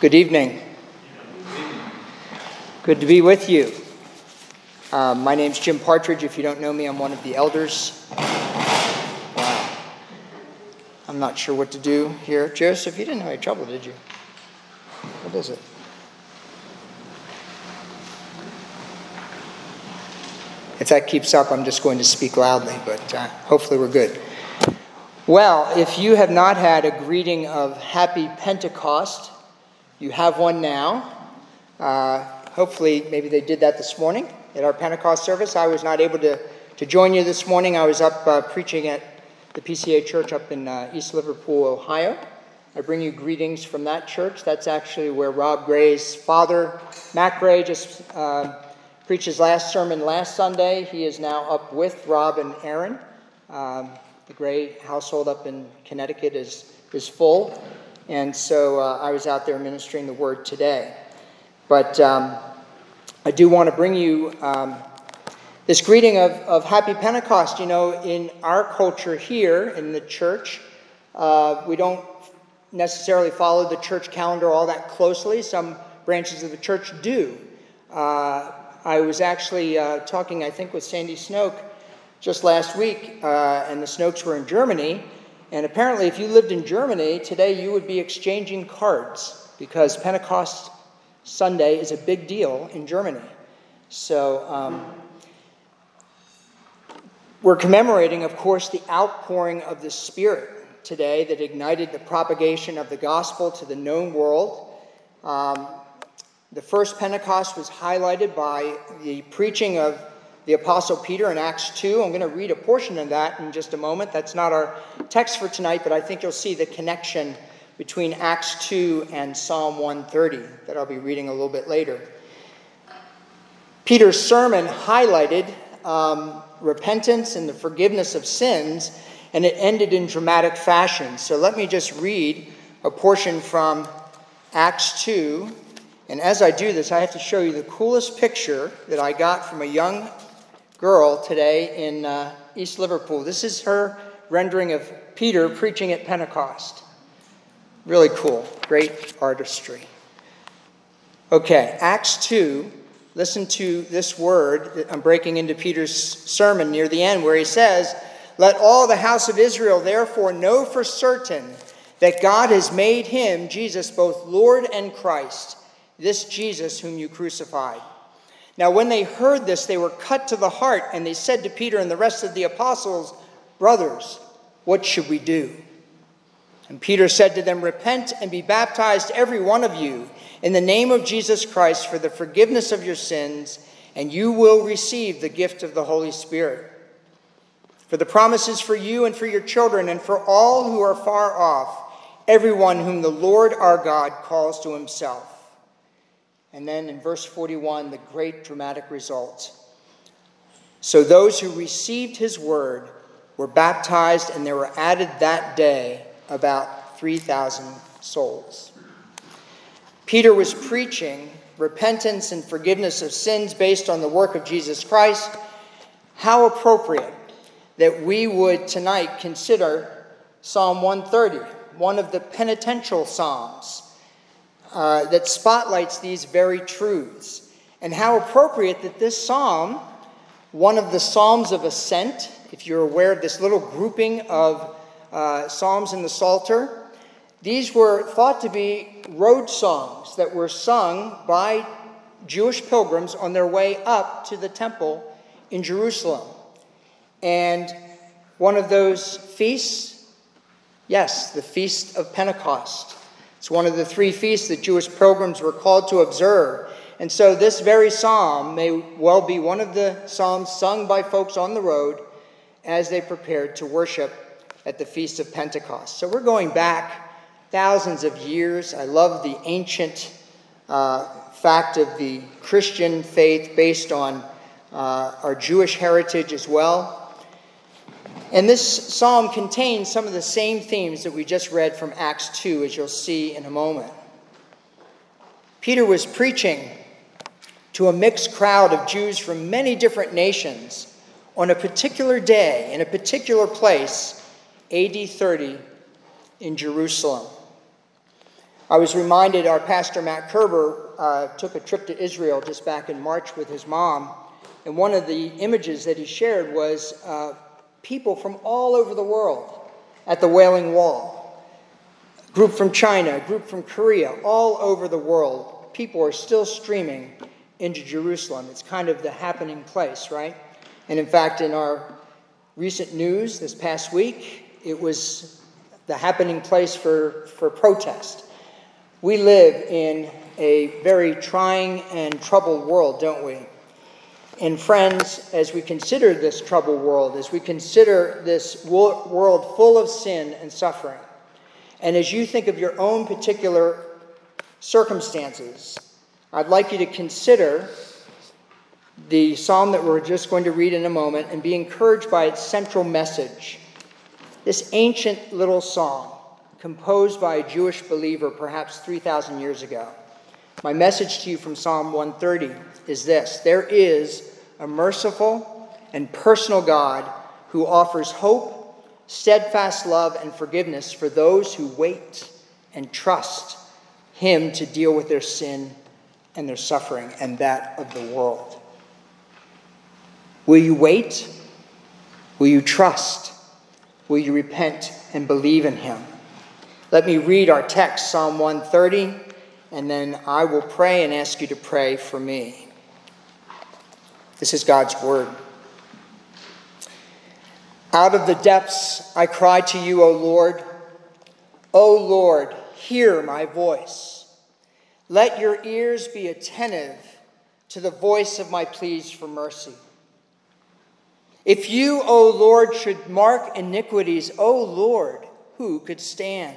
Good evening. Good to be with you. Uh, my name's Jim Partridge. If you don't know me, I'm one of the elders. Wow. I'm not sure what to do here. Joseph, you didn't have any trouble, did you? What is it? If that keeps up, I'm just going to speak loudly, but uh, hopefully we're good. Well, if you have not had a greeting of Happy Pentecost, you have one now. Uh, hopefully, maybe they did that this morning at our Pentecost service. I was not able to, to join you this morning. I was up uh, preaching at the PCA church up in uh, East Liverpool, Ohio. I bring you greetings from that church. That's actually where Rob Gray's father, Mac Gray, just uh, preached his last sermon last Sunday. He is now up with Rob and Aaron. Um, the Gray household up in Connecticut is, is full. And so uh, I was out there ministering the word today. But um, I do want to bring you um, this greeting of, of Happy Pentecost. You know, in our culture here in the church, uh, we don't necessarily follow the church calendar all that closely. Some branches of the church do. Uh, I was actually uh, talking, I think, with Sandy Snoke just last week, uh, and the Snokes were in Germany. And apparently, if you lived in Germany today, you would be exchanging cards because Pentecost Sunday is a big deal in Germany. So, um, we're commemorating, of course, the outpouring of the Spirit today that ignited the propagation of the gospel to the known world. Um, the first Pentecost was highlighted by the preaching of the Apostle Peter in Acts 2. I'm going to read a portion of that in just a moment. That's not our text for tonight, but I think you'll see the connection between Acts 2 and Psalm 130 that I'll be reading a little bit later. Peter's sermon highlighted um, repentance and the forgiveness of sins, and it ended in dramatic fashion. So let me just read a portion from Acts 2. And as I do this, I have to show you the coolest picture that I got from a young girl today in uh, East Liverpool. This is her rendering of Peter preaching at Pentecost. Really cool. Great artistry. Okay, Acts 2. Listen to this word I'm breaking into Peter's sermon near the end, where he says, Let all the house of Israel therefore know for certain that God has made him, Jesus, both Lord and Christ, this Jesus whom you crucified. Now, when they heard this, they were cut to the heart, and they said to Peter and the rest of the apostles, Brothers, what should we do? And Peter said to them, Repent and be baptized, every one of you, in the name of Jesus Christ for the forgiveness of your sins, and you will receive the gift of the Holy Spirit. For the promises for you and for your children, and for all who are far off, everyone whom the Lord our God calls to himself. And then in verse 41, the great dramatic result. So those who received his word were baptized, and there were added that day about 3,000 souls. Peter was preaching repentance and forgiveness of sins based on the work of Jesus Christ. How appropriate that we would tonight consider Psalm 130, one of the penitential psalms uh, that spotlights these very truths. And how appropriate that this psalm, one of the Psalms of Ascent, if you're aware of this little grouping of uh, psalms in the Psalter, these were thought to be road songs that were sung by Jewish pilgrims on their way up to the temple in Jerusalem. And one of those feasts, yes, the Feast of Pentecost. It's one of the three feasts that Jewish pilgrims were called to observe. And so, this very psalm may well be one of the psalms sung by folks on the road as they prepared to worship at the Feast of Pentecost. So, we're going back thousands of years. I love the ancient uh, fact of the Christian faith based on uh, our Jewish heritage as well. And this psalm contains some of the same themes that we just read from Acts 2, as you'll see in a moment. Peter was preaching to a mixed crowd of Jews from many different nations on a particular day in a particular place, AD 30, in Jerusalem. I was reminded our pastor Matt Kerber uh, took a trip to Israel just back in March with his mom, and one of the images that he shared was uh, people from all over the world at the Wailing Wall. A group from China, a group from Korea, all over the world. People are still streaming into Jerusalem. It's kind of the happening place, right? And in fact, in our recent news this past week, it was the happening place for, for protest. We live in a very trying and troubled world, don't we? And, friends, as we consider this troubled world, as we consider this world full of sin and suffering, and as you think of your own particular circumstances, I'd like you to consider the psalm that we're just going to read in a moment and be encouraged by its central message. This ancient little song composed by a Jewish believer perhaps 3,000 years ago. My message to you from Psalm 130 is this There is a merciful and personal God who offers hope, steadfast love, and forgiveness for those who wait and trust Him to deal with their sin and their suffering and that of the world. Will you wait? Will you trust? Will you repent and believe in Him? Let me read our text, Psalm 130, and then I will pray and ask you to pray for me. This is God's word. Out of the depths I cry to you, O Lord. O Lord, hear my voice. Let your ears be attentive to the voice of my pleas for mercy. If you, O Lord, should mark iniquities, O Lord, who could stand?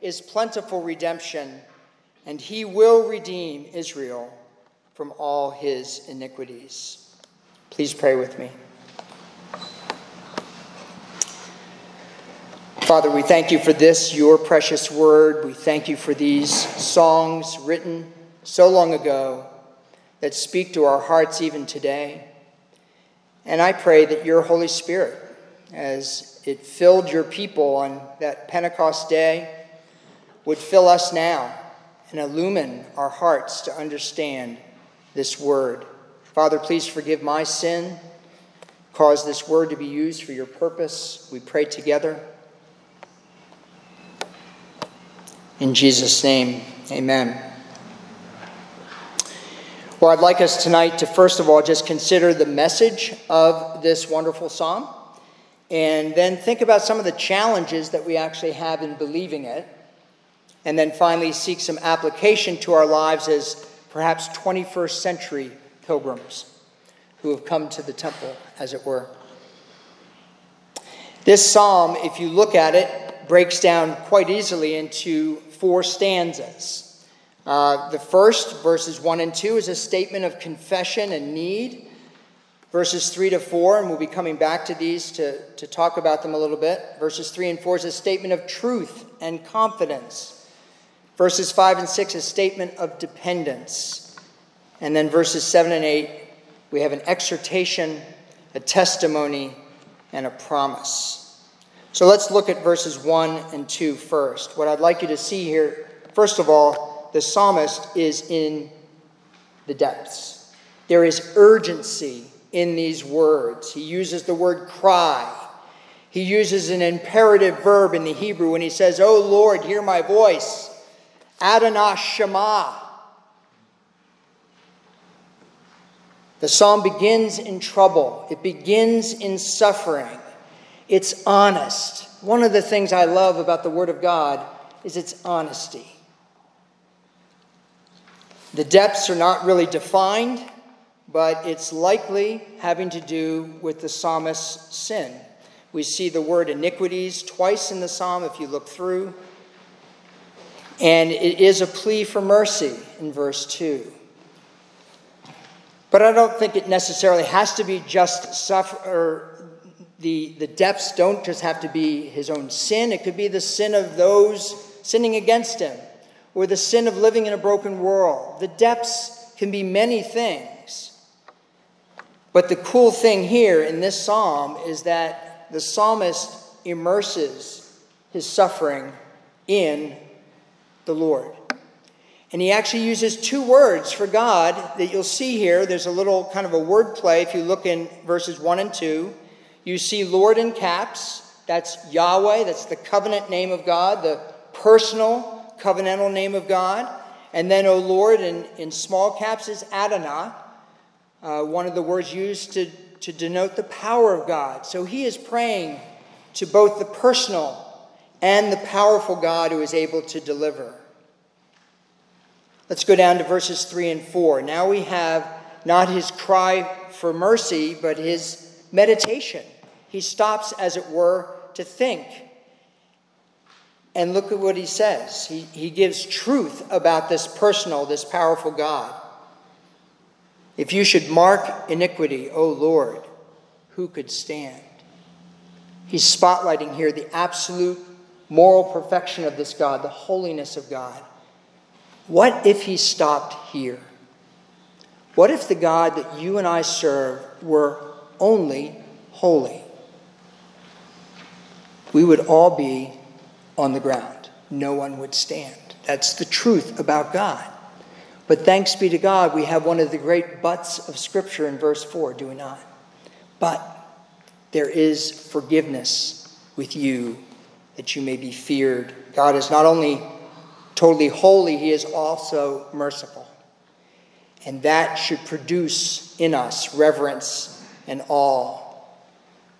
is plentiful redemption, and he will redeem Israel from all his iniquities. Please pray with me. Father, we thank you for this, your precious word. We thank you for these songs written so long ago that speak to our hearts even today. And I pray that your Holy Spirit, as it filled your people on that Pentecost day, would fill us now and illumine our hearts to understand this word. Father, please forgive my sin. Cause this word to be used for your purpose. We pray together. In Jesus' name, amen. Well, I'd like us tonight to first of all just consider the message of this wonderful psalm and then think about some of the challenges that we actually have in believing it and then finally seek some application to our lives as perhaps 21st century pilgrims who have come to the temple, as it were. This psalm, if you look at it, breaks down quite easily into four stanzas. Uh, the first, verses 1 and 2, is a statement of confession and need. Verses 3 to 4, and we'll be coming back to these to, to talk about them a little bit. Verses 3 and 4 is a statement of truth and confidence. Verses 5 and 6, a statement of dependence. And then verses 7 and 8, we have an exhortation, a testimony, and a promise. So let's look at verses 1 and 2 first. What I'd like you to see here, first of all, the psalmist is in the depths. There is urgency in these words. He uses the word cry. He uses an imperative verb in the Hebrew when he says, Oh Lord, hear my voice. Adonai Shema. The psalm begins in trouble, it begins in suffering. It's honest. One of the things I love about the Word of God is its honesty. The depths are not really defined, but it's likely having to do with the psalmist's sin. We see the word iniquities twice in the psalm if you look through. And it is a plea for mercy in verse 2. But I don't think it necessarily has to be just suffer, the, the depths don't just have to be his own sin. It could be the sin of those sinning against him, or the sin of living in a broken world. The depths can be many things. But the cool thing here in this psalm is that the psalmist immerses his suffering in the Lord. And he actually uses two words for God that you'll see here. There's a little kind of a word play if you look in verses 1 and 2. You see Lord in caps. That's Yahweh. That's the covenant name of God, the personal covenantal name of God. And then, O Lord, in, in small caps is Adonai, uh, one of the words used to, to denote the power of God. So he is praying to both the personal and the powerful God who is able to deliver. Let's go down to verses 3 and 4. Now we have not his cry for mercy, but his meditation. He stops, as it were, to think. And look at what he says. He, he gives truth about this personal, this powerful God. If you should mark iniquity, O Lord, who could stand? He's spotlighting here the absolute moral perfection of this God, the holiness of God. What if he stopped here? What if the God that you and I serve were only holy? We would all be on the ground. No one would stand. That's the truth about God. But thanks be to God, we have one of the great buts of Scripture in verse 4, do we not? But there is forgiveness with you that you may be feared. God is not only totally holy, he is also merciful. And that should produce in us reverence and awe.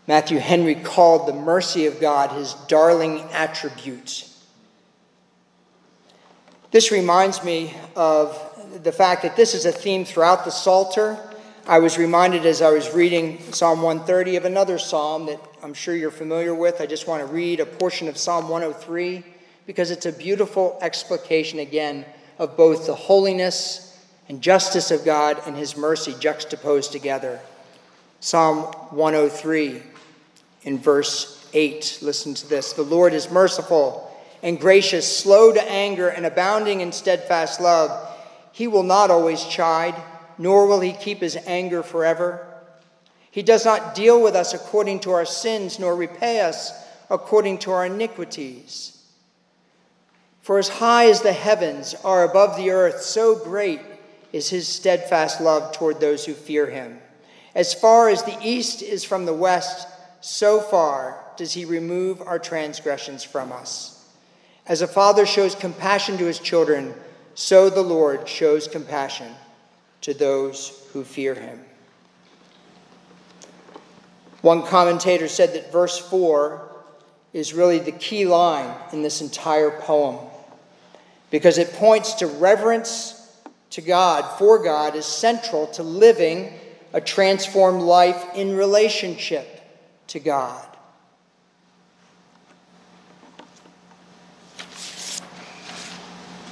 Matthew Henry called the mercy of God his darling attribute. This reminds me of the fact that this is a theme throughout the Psalter. I was reminded as I was reading Psalm 130 of another psalm that I'm sure you're familiar with. I just want to read a portion of Psalm 103 because it's a beautiful explication again of both the holiness and justice of God and his mercy juxtaposed together. Psalm 103 in verse 8. Listen to this The Lord is merciful and gracious, slow to anger, and abounding in steadfast love. He will not always chide, nor will he keep his anger forever. He does not deal with us according to our sins, nor repay us according to our iniquities. For as high as the heavens are above the earth, so great is his steadfast love toward those who fear him. As far as the east is from the west, so far does he remove our transgressions from us. As a father shows compassion to his children, so the Lord shows compassion to those who fear him. One commentator said that verse 4 is really the key line in this entire poem because it points to reverence to God, for God, is central to living a transformed life in relationship to God.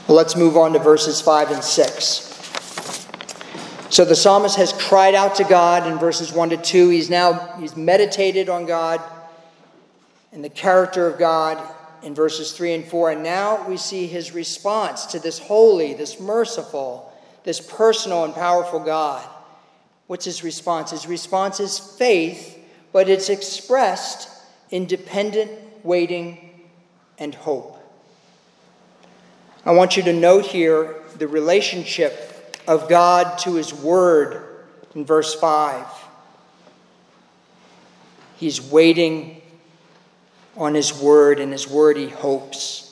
Let's move on to verses 5 and 6. So the psalmist has cried out to God in verses 1 to 2. He's now he's meditated on God and the character of God in verses 3 and 4. And now we see his response to this holy, this merciful, this personal and powerful God. What's his response? His response is faith, but it's expressed in dependent waiting and hope. I want you to note here the relationship of God to his word in verse 5. He's waiting on His Word, and His Word He hopes.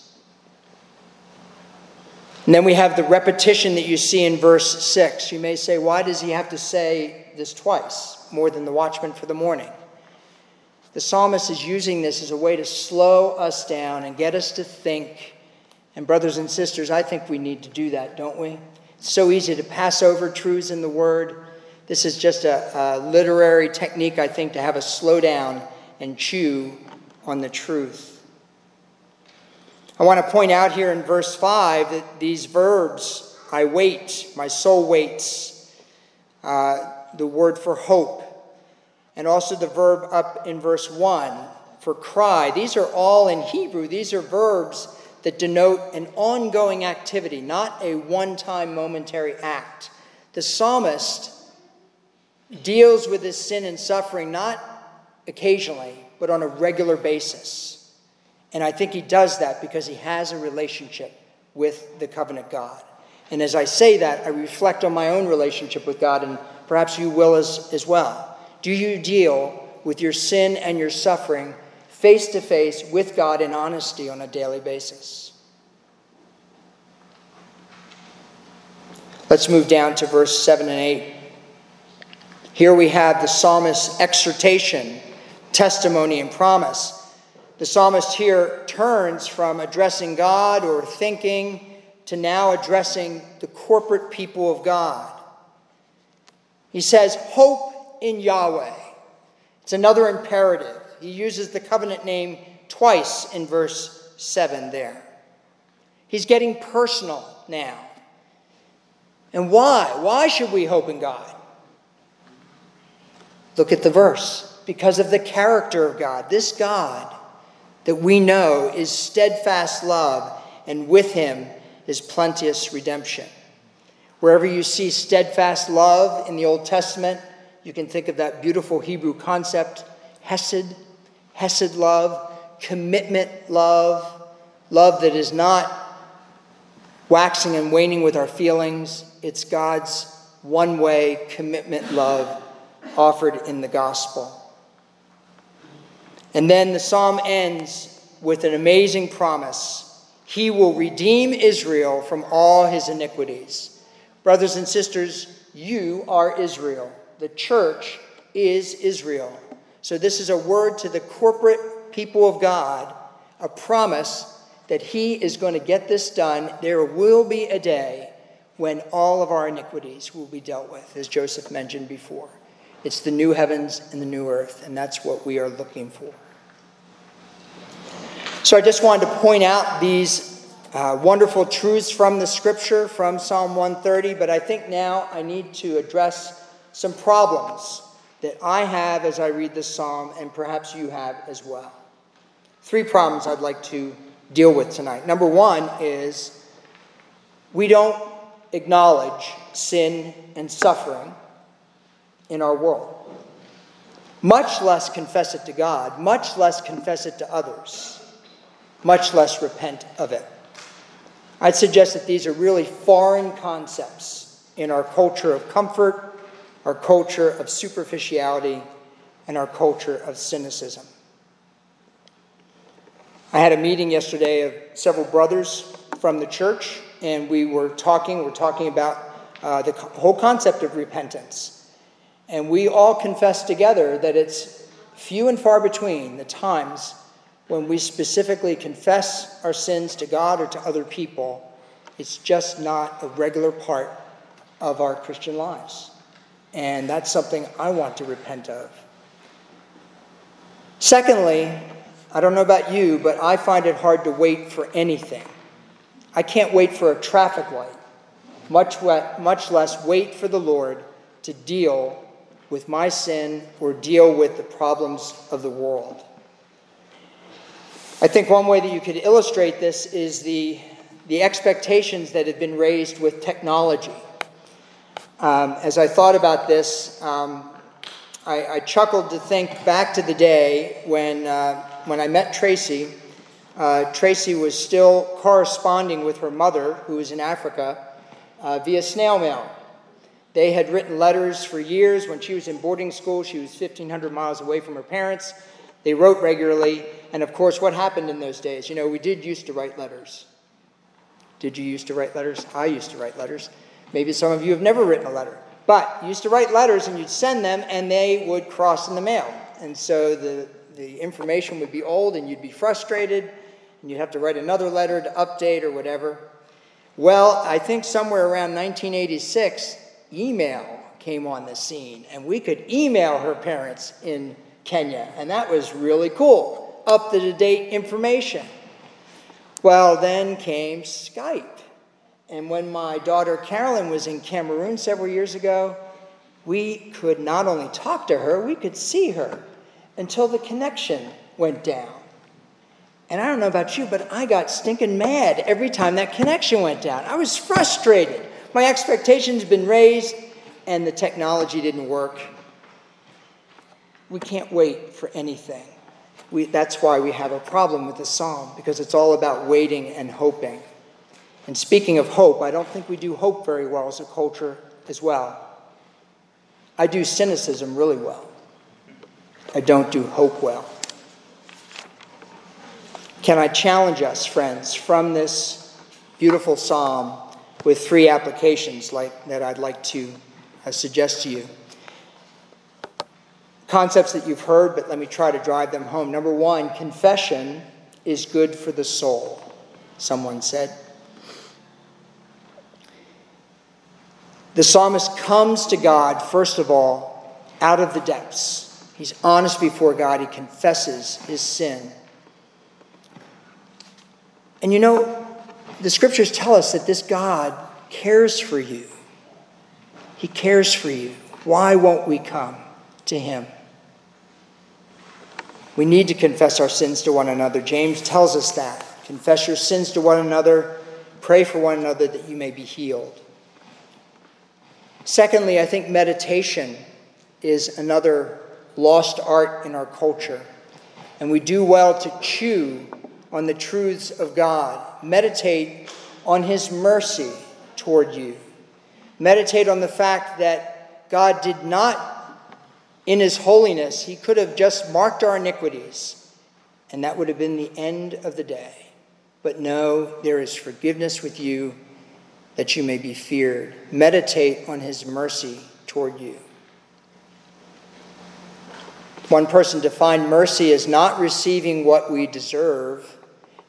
And then we have the repetition that you see in verse 6. You may say, why does he have to say this twice, more than the watchman for the morning? The psalmist is using this as a way to slow us down and get us to think. And, brothers and sisters, I think we need to do that, don't we? It's so easy to pass over truths in the Word. This is just a, a literary technique, I think, to have us slow down and chew on the truth. I want to point out here in verse 5 that these verbs, I wait, my soul waits, uh, the word for hope, and also the verb up in verse 1 for cry, these are all in Hebrew, these are verbs that denote an ongoing activity, not a one time momentary act. The psalmist deals with his sin and suffering not occasionally, but on a regular basis. And I think he does that because he has a relationship with the covenant God. And as I say that, I reflect on my own relationship with God, and perhaps you will as, as well. Do you deal with your sin and your suffering face to face with God in honesty on a daily basis? Let's move down to verse 7 and 8. Here we have the psalmist's exhortation, testimony, and promise. The psalmist here turns from addressing God or thinking to now addressing the corporate people of God. He says, Hope in Yahweh. It's another imperative. He uses the covenant name twice in verse 7 there. He's getting personal now. And why? Why should we hope in God? Look at the verse. Because of the character of God. This God that we know is steadfast love, and with him is plenteous redemption. Wherever you see steadfast love in the Old Testament, you can think of that beautiful Hebrew concept, Hesed, Hesed love, commitment love, love that is not waxing and waning with our feelings. It's God's one way commitment love offered in the gospel. And then the psalm ends with an amazing promise He will redeem Israel from all his iniquities. Brothers and sisters, you are Israel. The church is Israel. So, this is a word to the corporate people of God, a promise that He is going to get this done. There will be a day when all of our iniquities will be dealt with, as Joseph mentioned before. It's the new heavens and the new earth, and that's what we are looking for. So I just wanted to point out these uh, wonderful truths from the scripture, from Psalm 130, but I think now I need to address some problems that I have as I read this psalm, and perhaps you have as well. Three problems I'd like to deal with tonight. Number one is we don't acknowledge sin and suffering in our world, much less confess it to God, much less confess it to others, much less repent of it. I'd suggest that these are really foreign concepts in our culture of comfort, our culture of superficiality, and our culture of cynicism. I had a meeting yesterday of several brothers from the church and we were talking, we're talking about uh, the whole concept of repentance. And we all confess together that it's few and far between the times when we specifically confess our sins to God or to other people. It's just not a regular part of our Christian lives. And that's something I want to repent of. Secondly, I don't know about you, but I find it hard to wait for anything. I can't wait for a traffic light, much, much less wait for the Lord to deal with my sin or deal with the problems of the world. I think one way that you could illustrate this is the, the expectations that have been raised with technology. Um, as I thought about this, um, I, I, chuckled to think back to the day when, uh, when I met Tracy uh, Tracy was still corresponding with her mother, who was in Africa, uh, via snail mail. They had written letters for years. When she was in boarding school, she was 1,500 miles away from her parents. They wrote regularly. And of course, what happened in those days? You know, we did used to write letters. Did you used to write letters? I used to write letters. Maybe some of you have never written a letter. But you used to write letters and you'd send them and they would cross in the mail. And so the, the information would be old and you'd be frustrated and you'd have to write another letter to update or whatever. Well, I think somewhere around 1986, email came on the scene, and we could email her parents in Kenya, and that was really cool. Up to date information. Well, then came Skype. And when my daughter Carolyn was in Cameroon several years ago, we could not only talk to her, we could see her until the connection went down. And I don't know about you, but I got stinking mad every time that connection went down. I was frustrated. My expectations had been raised, and the technology didn't work. We can't wait for anything. We, that's why we have a problem with the psalm, because it's all about waiting and hoping. And speaking of hope, I don't think we do hope very well as a culture as well. I do cynicism really well. I don't do hope well. Can I challenge us, friends, from this beautiful psalm with three applications like, that I'd like to uh, suggest to you? Concepts that you've heard, but let me try to drive them home. Number one, confession is good for the soul, someone said. The psalmist comes to God, first of all, out of the depths. He's honest before God, he confesses his sin. And you know, the scriptures tell us that this God cares for you. He cares for you. Why won't we come to him? We need to confess our sins to one another. James tells us that. Confess your sins to one another, pray for one another that you may be healed. Secondly, I think meditation is another lost art in our culture. And we do well to chew on the truths of God. Meditate on His mercy toward you. Meditate on the fact that God did not, in His holiness, He could have just marked our iniquities, and that would have been the end of the day. But no, there is forgiveness with you that you may be feared. Meditate on His mercy toward you. One person defined mercy as not receiving what we deserve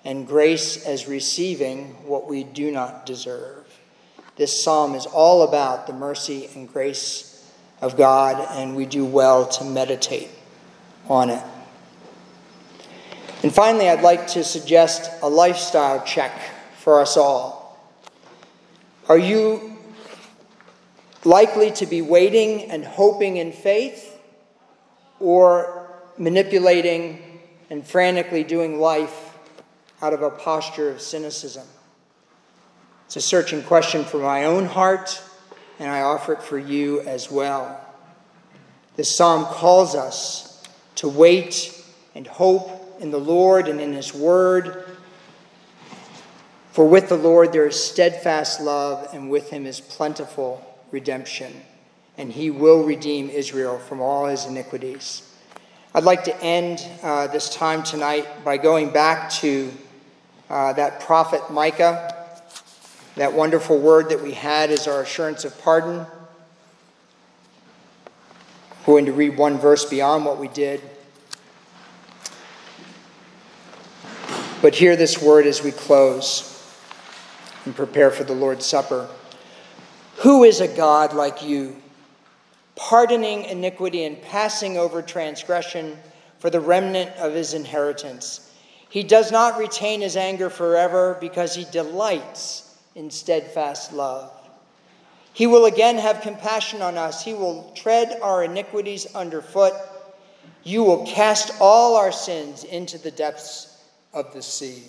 and grace as receiving what we do not deserve. This psalm is all about the mercy and grace of God, and we do well to meditate on it. And finally, I'd like to suggest a lifestyle check for us all. Are you likely to be waiting and hoping in faith, or manipulating and frantically doing life out of a posture of cynicism. It's a searching question for my own heart, and I offer it for you as well. This psalm calls us to wait and hope in the Lord and in His Word. For with the Lord there is steadfast love, and with Him is plentiful redemption, and He will redeem Israel from all his iniquities. I'd like to end uh, this time tonight by going back to uh, that prophet Micah. That wonderful word that we had is our assurance of pardon. I'm going to read one verse beyond what we did. But hear this word as we close and prepare for the Lord's Supper. Who is a God like you, pardoning iniquity and passing over transgression for the remnant of his inheritance? He does not retain his anger forever because he delights in steadfast love. He will again have compassion on us. He will tread our iniquities underfoot. You will cast all our sins into the depths of the sea.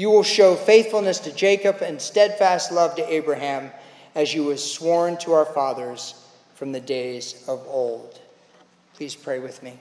You will show faithfulness to Jacob and steadfast love to Abraham, as you was sworn to our fathers from the days of old. Please pray with me.